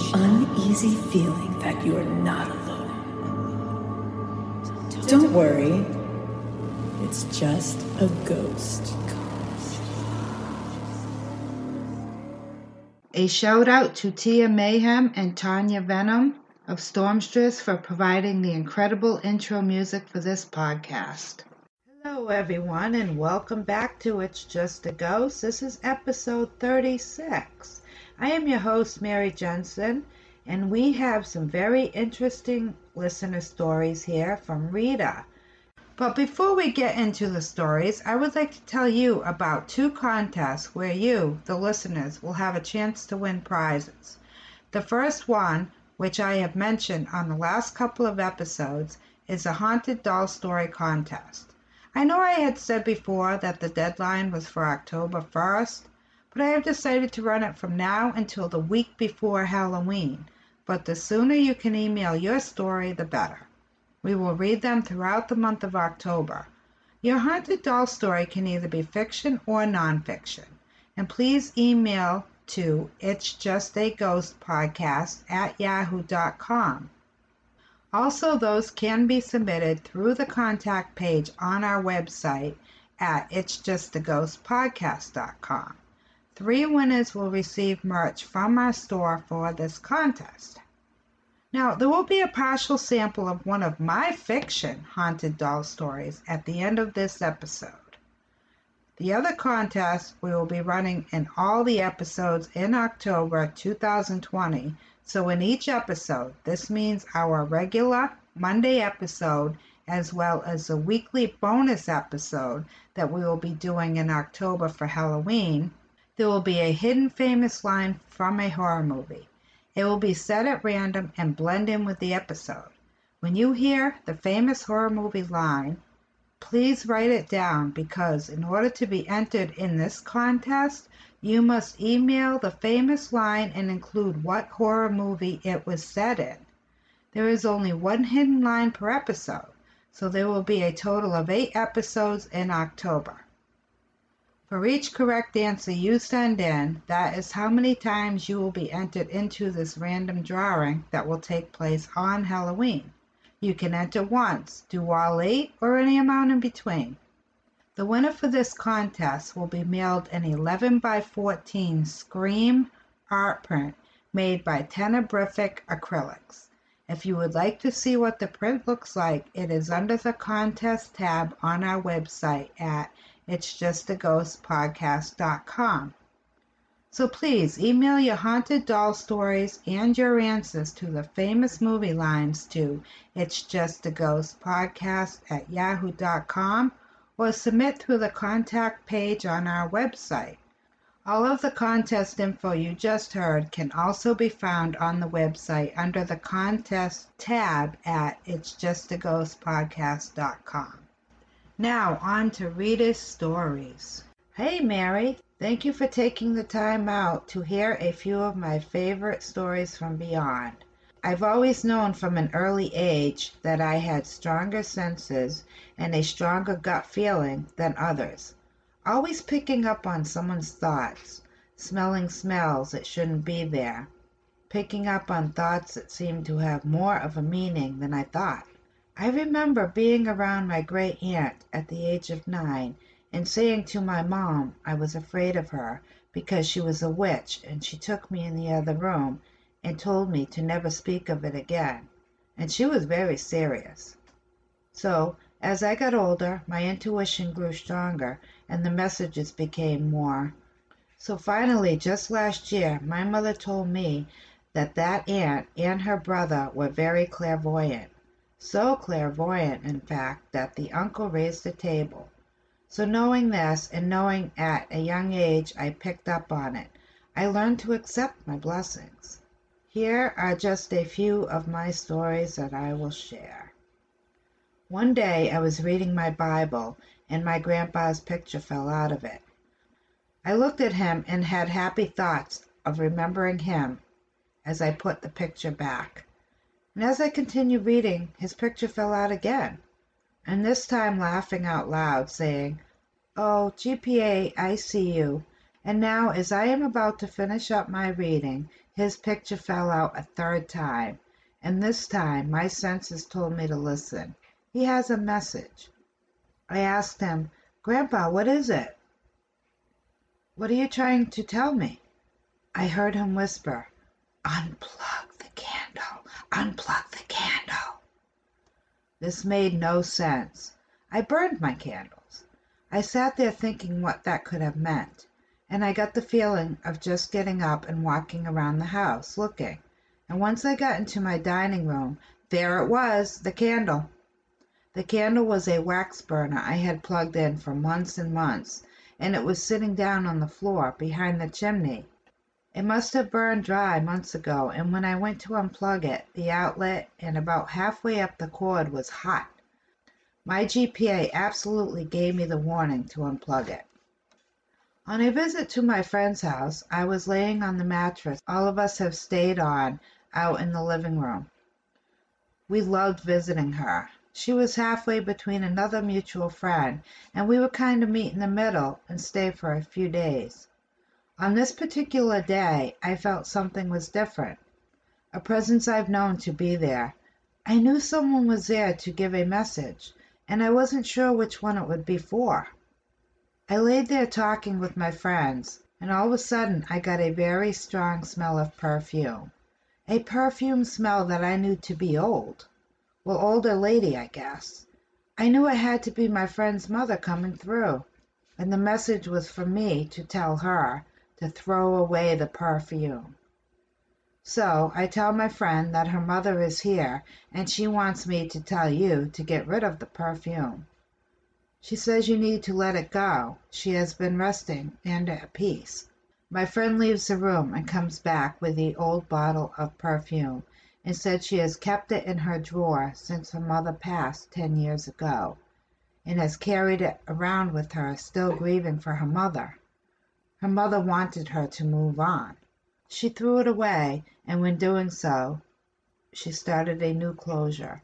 chill, an uneasy feeling that you are not alone. Don't worry, it's just a ghost. A shout out to Tia Mayhem and Tanya Venom of Stormstress for providing the incredible intro music for this podcast. Hello, everyone, and welcome back to It's Just a Ghost. This is episode 36. I am your host, Mary Jensen, and we have some very interesting listener stories here from Rita. But before we get into the stories, I would like to tell you about two contests where you, the listeners, will have a chance to win prizes. The first one, which I have mentioned on the last couple of episodes, is a haunted doll story contest. I know I had said before that the deadline was for October 1st, but I have decided to run it from now until the week before Halloween. But the sooner you can email your story, the better. We will read them throughout the month of October. Your haunted doll story can either be fiction or nonfiction. And please email to it's just a ghost podcast at yahoo.com. Also, those can be submitted through the contact page on our website at it's just a ghost podcast.com. Three winners will receive merch from our store for this contest. Now, there will be a partial sample of one of my fiction haunted doll stories at the end of this episode. The other contest we will be running in all the episodes in October 2020. So, in each episode, this means our regular Monday episode as well as the weekly bonus episode that we will be doing in October for Halloween, there will be a hidden famous line from a horror movie. It will be said at random and blend in with the episode. When you hear the famous horror movie line, please write it down because in order to be entered in this contest, you must email the famous line and include what horror movie it was said in. There is only one hidden line per episode, so there will be a total of eight episodes in October. For each correct answer you send in, that is how many times you will be entered into this random drawing that will take place on Halloween. You can enter once, do all eight, or any amount in between. The winner for this contest will be mailed an 11 by 14 Scream art print made by Tenebrific Acrylics. If you would like to see what the print looks like, it is under the contest tab on our website at it's just a ghost podcast.com. So please email your haunted doll stories and your answers to the famous movie lines to it's just a ghost podcast at yahoo.com or submit through the contact page on our website. All of the contest info you just heard can also be found on the website under the contest tab at it's just a ghost podcast.com. Now, on to Rita's stories. Hey, Mary. Thank you for taking the time out to hear a few of my favorite stories from beyond. I've always known from an early age that I had stronger senses and a stronger gut feeling than others. Always picking up on someone's thoughts, smelling smells that shouldn't be there, picking up on thoughts that seemed to have more of a meaning than I thought. I remember being around my great aunt at the age of nine and saying to my mom I was afraid of her because she was a witch and she took me in the other room and told me to never speak of it again. And she was very serious. So, as I got older, my intuition grew stronger and the messages became more. So finally, just last year, my mother told me that that aunt and her brother were very clairvoyant. So clairvoyant, in fact, that the uncle raised the table. So knowing this, and knowing at a young age I picked up on it, I learned to accept my blessings. Here are just a few of my stories that I will share. One day I was reading my Bible and my grandpa's picture fell out of it. I looked at him and had happy thoughts of remembering him as I put the picture back. And as I continued reading, his picture fell out again, and this time laughing out loud, saying, "Oh, GPA, I see you. And now, as I am about to finish up my reading, his picture fell out a third time, and this time my senses told me to listen. He has a message. I asked him, Grandpa, what is it? What are you trying to tell me? I heard him whisper, Unplug unplug the candle. This made no sense. I burned my candles. I sat there thinking what that could have meant, and I got the feeling of just getting up and walking around the house, looking. And once I got into my dining room, there it was, the candle. The candle was a wax burner I had plugged in for months and months, and it was sitting down on the floor behind the chimney. It must have burned dry months ago, and when I went to unplug it, the outlet and about halfway up the cord was hot. My GPA absolutely gave me the warning to unplug it. On a visit to my friend's house, I was laying on the mattress all of us have stayed on out in the living room. We loved visiting her. She was halfway between another mutual friend, and we would kind of meet in the middle and stay for a few days. On this particular day, I felt something was different. A presence I've known to be there. I knew someone was there to give a message, and I wasn't sure which one it would be for. I laid there talking with my friends, and all of a sudden I got a very strong smell of perfume. A perfume smell that I knew to be old. Well, older lady, I guess. I knew it had to be my friend's mother coming through, and the message was for me to tell her to throw away the perfume. So I tell my friend that her mother is here and she wants me to tell you to get rid of the perfume. She says you need to let it go. She has been resting and at peace. My friend leaves the room and comes back with the old bottle of perfume and said she has kept it in her drawer since her mother passed ten years ago, and has carried it around with her, still grieving for her mother. Her mother wanted her to move on. She threw it away, and when doing so, she started a new closure.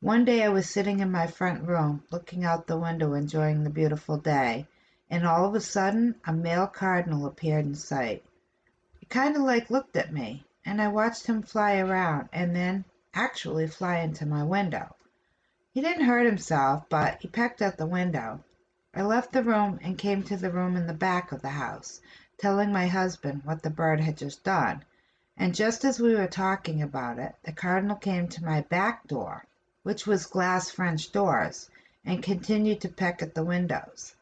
One day I was sitting in my front room, looking out the window, enjoying the beautiful day, and all of a sudden a male cardinal appeared in sight. He kind of like looked at me, and I watched him fly around and then actually fly into my window. He didn't hurt himself, but he pecked at the window. I left the room and came to the room in the back of the house, telling my husband what the bird had just done. And just as we were talking about it, the cardinal came to my back door, which was glass French doors, and continued to peck at the windows.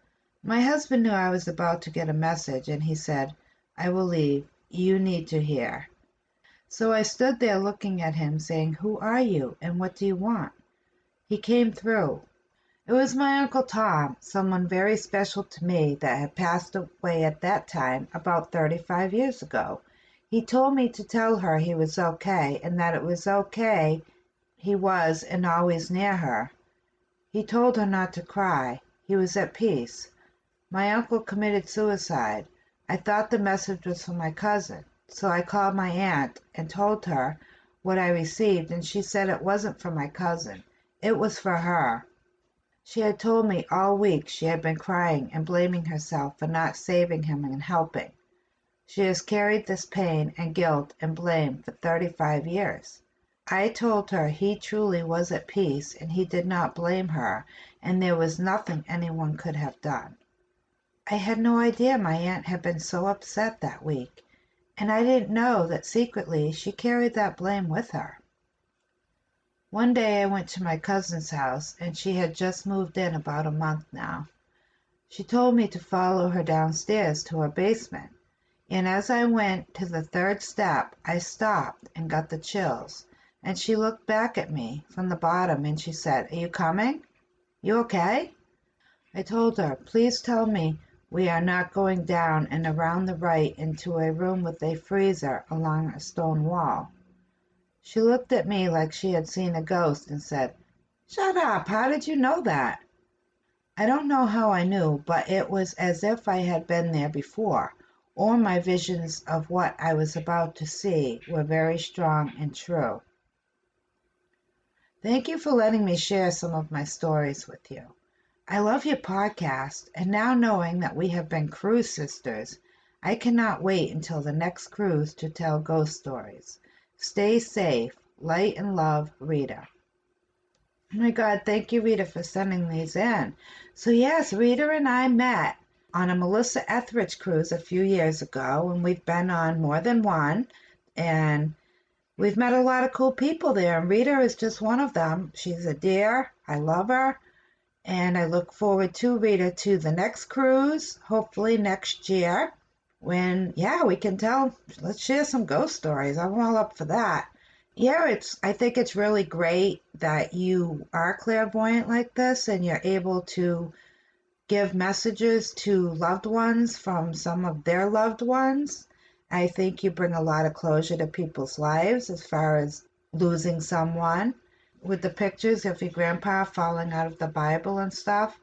My husband knew I was about to get a message, and he said, I will leave. You need to hear. So I stood there looking at him, saying, Who are you, and what do you want? He came through. It was my Uncle Tom, someone very special to me that had passed away at that time about thirty five years ago. He told me to tell her he was okay, and that it was okay he was and always near her. He told her not to cry. He was at peace. My uncle committed suicide. I thought the message was for my cousin. So I called my aunt and told her what I received, and she said it wasn't for my cousin. It was for her. She had told me all week she had been crying and blaming herself for not saving him and helping. She has carried this pain and guilt and blame for thirty five years. I told her he truly was at peace and he did not blame her, and there was nothing anyone could have done. I had no idea my aunt had been so upset that week and I didn't know that secretly she carried that blame with her. One day I went to my cousin's house, and she had just moved in about a month now. She told me to follow her downstairs to her basement, and as I went to the third step I stopped and got the chills, and she looked back at me from the bottom and she said, Are you coming? You okay? I told her, Please tell me we are not going down and around the right into a room with a freezer along a stone wall. She looked at me like she had seen a ghost and said, Shut up! How did you know that? I don't know how I knew, but it was as if I had been there before, or my visions of what I was about to see were very strong and true. Thank you for letting me share some of my stories with you. I love your podcast, and now knowing that we have been cruise sisters, I cannot wait until the next cruise to tell ghost stories. Stay safe. Light and love, Rita. Oh my God, thank you, Rita, for sending these in. So, yes, Rita and I met on a Melissa Etheridge cruise a few years ago, and we've been on more than one. And we've met a lot of cool people there, and Rita is just one of them. She's a dear. I love her. And I look forward to Rita to the next cruise, hopefully next year. When, yeah, we can tell, let's share some ghost stories. I'm all up for that. Yeah, it's, I think it's really great that you are clairvoyant like this and you're able to give messages to loved ones from some of their loved ones. I think you bring a lot of closure to people's lives as far as losing someone with the pictures of your grandpa falling out of the Bible and stuff.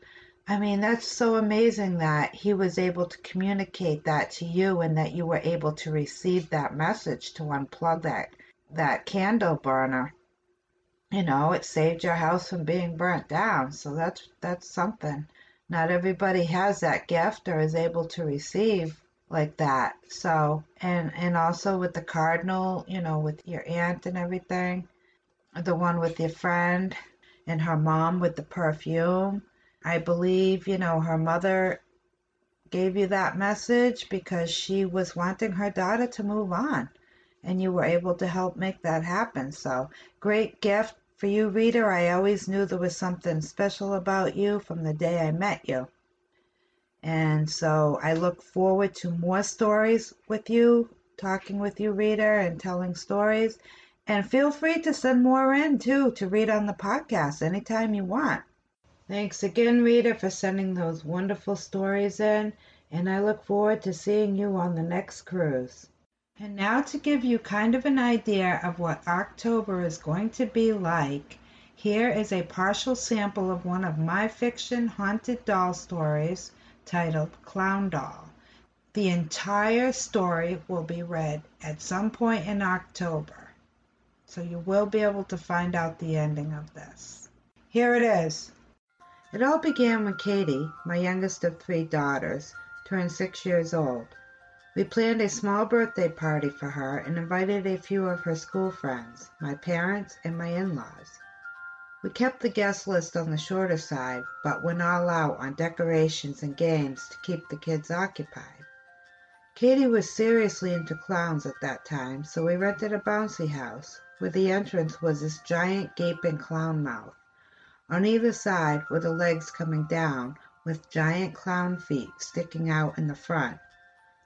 I mean, that's so amazing that he was able to communicate that to you and that you were able to receive that message to unplug that that candle burner. You know, it saved your house from being burnt down. So that's that's something. Not everybody has that gift or is able to receive like that. So, and and also with the cardinal, you know, with your aunt and everything the one with your friend and her mom with the perfume. I believe, you know, her mother gave you that message because she was wanting her daughter to move on and you were able to help make that happen. So, great gift for you, Rita. I always knew there was something special about you from the day I met you. And so I look forward to more stories with you, talking with you, Rita, and telling stories. And feel free to send more in too to read on the podcast anytime you want. Thanks again, Rita, for sending those wonderful stories in, and I look forward to seeing you on the next cruise. And now, to give you kind of an idea of what October is going to be like, here is a partial sample of one of my fiction haunted doll stories titled Clown Doll. The entire story will be read at some point in October. So you will be able to find out the ending of this. Here it is. It all began when Katie, my youngest of three daughters, turned six years old. We planned a small birthday party for her and invited a few of her school friends, my parents, and my in laws. We kept the guest list on the shorter side, but went all out on decorations and games to keep the kids occupied. Katie was seriously into clowns at that time, so we rented a bouncy house, where the entrance was this giant gaping clown mouth. On either side were the legs coming down, with giant clown feet sticking out in the front.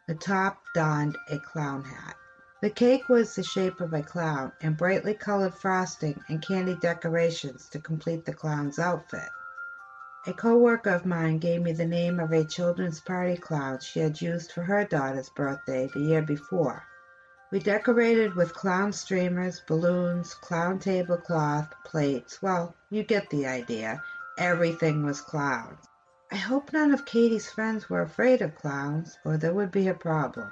The top donned a clown hat. The cake was the shape of a clown, and brightly colored frosting and candy decorations to complete the clown's outfit. A co-worker of mine gave me the name of a children's party clown she had used for her daughter's birthday the year before. We decorated with clown streamers, balloons, clown tablecloth, plates. Well, you get the idea. Everything was clowns. I hope none of Katie's friends were afraid of clowns, or there would be a problem.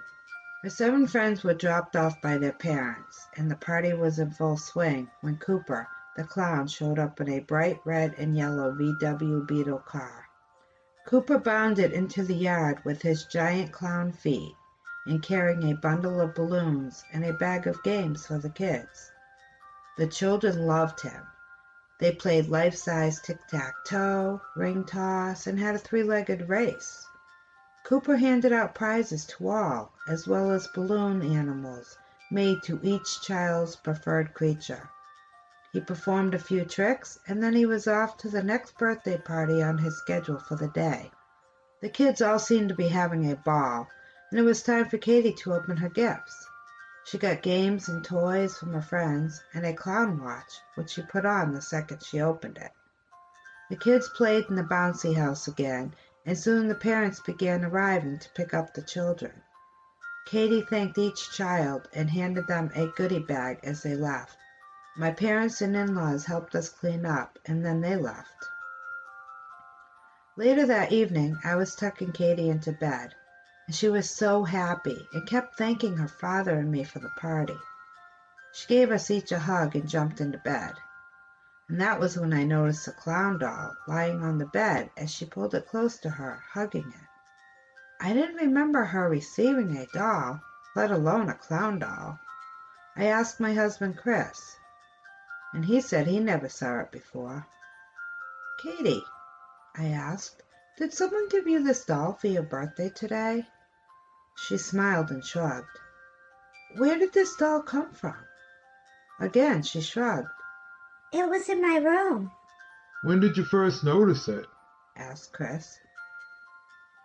Her seven friends were dropped off by their parents, and the party was in full swing when Cooper, the clown, showed up in a bright red and yellow VW Beetle car. Cooper bounded into the yard with his giant clown feet and carrying a bundle of balloons and a bag of games for the kids. The children loved him. They played life size tic tac toe, ring toss, and had a three legged race. Cooper handed out prizes to all, as well as balloon animals made to each child's preferred creature. He performed a few tricks, and then he was off to the next birthday party on his schedule for the day. The kids all seemed to be having a ball, it was time for Katie to open her gifts. She got games and toys from her friends and a clown watch, which she put on the second she opened it. The kids played in the bouncy house again, and soon the parents began arriving to pick up the children. Katie thanked each child and handed them a goodie bag as they left. My parents and in laws helped us clean up, and then they left. Later that evening, I was tucking Katie into bed and she was so happy and kept thanking her father and me for the party. She gave us each a hug and jumped into bed. And that was when I noticed the clown doll lying on the bed as she pulled it close to her, hugging it. I didn't remember her receiving a doll, let alone a clown doll. I asked my husband Chris, and he said he never saw it before. Katie, I asked, did someone give you this doll for your birthday today? She smiled and shrugged. Where did this doll come from? Again she shrugged. It was in my room. When did you first notice it? asked Chris.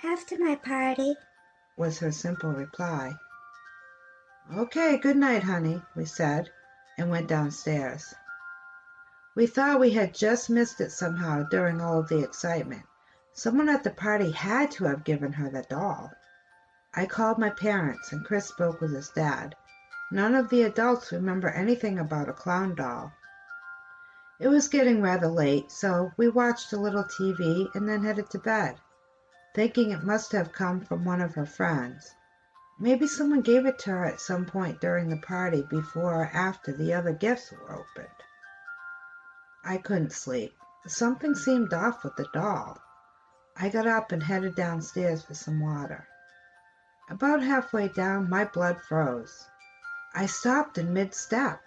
After my party, was her simple reply. Okay, good night, honey, we said, and went downstairs. We thought we had just missed it somehow during all of the excitement. Someone at the party had to have given her the doll. I called my parents, and Chris spoke with his dad. None of the adults remember anything about a clown doll. It was getting rather late, so we watched a little TV and then headed to bed thinking it must have come from one of her friends. Maybe someone gave it to her at some point during the party before or after the other gifts were opened. I couldn't sleep. Something seemed off with the doll. I got up and headed downstairs for some water. About halfway down, my blood froze. I stopped in mid step.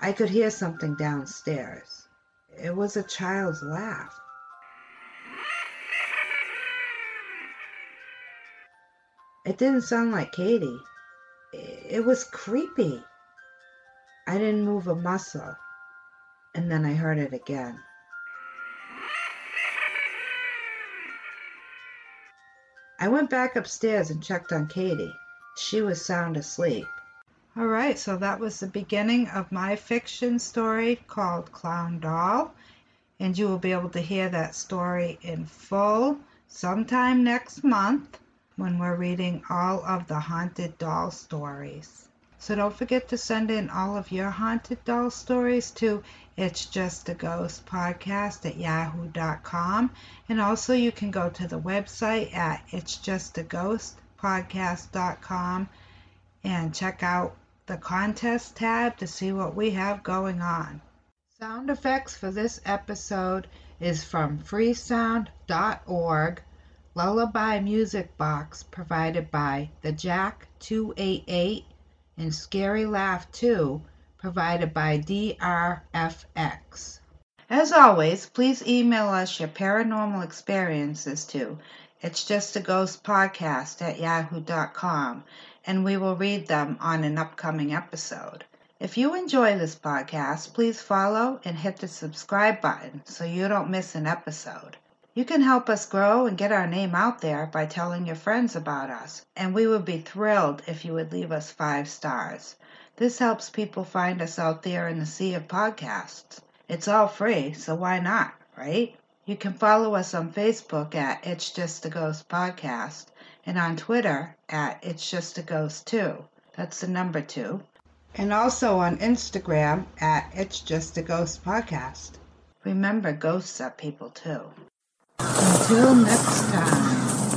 I could hear something downstairs. It was a child's laugh. It didn't sound like Katie. It was creepy. I didn't move a muscle. And then I heard it again. I went back upstairs and checked on Katie. She was sound asleep. All right, so that was the beginning of my fiction story called Clown Doll. And you will be able to hear that story in full sometime next month when we're reading all of the haunted doll stories. So don't forget to send in all of your haunted doll stories to It's Just a Ghost podcast at yahoo.com. And also you can go to the website at It's Just a Ghost podcast.com and check out the contest tab to see what we have going on. Sound effects for this episode is from freesound.org Lullaby Music Box provided by the Jack 288 and Scary Laugh 2 provided by DRFX. As always, please email us your paranormal experiences to it's just a ghost podcast at yahoo.com and we will read them on an upcoming episode. If you enjoy this podcast, please follow and hit the subscribe button so you don't miss an episode. You can help us grow and get our name out there by telling your friends about us, and we would be thrilled if you would leave us five stars. This helps people find us out there in the sea of podcasts. It's all free, so why not, right? You can follow us on Facebook at It's Just a Ghost Podcast and on Twitter at It's Just a Ghost 2. That's the number 2. And also on Instagram at It's Just a Ghost Podcast. Remember, ghosts are people too. Until next time.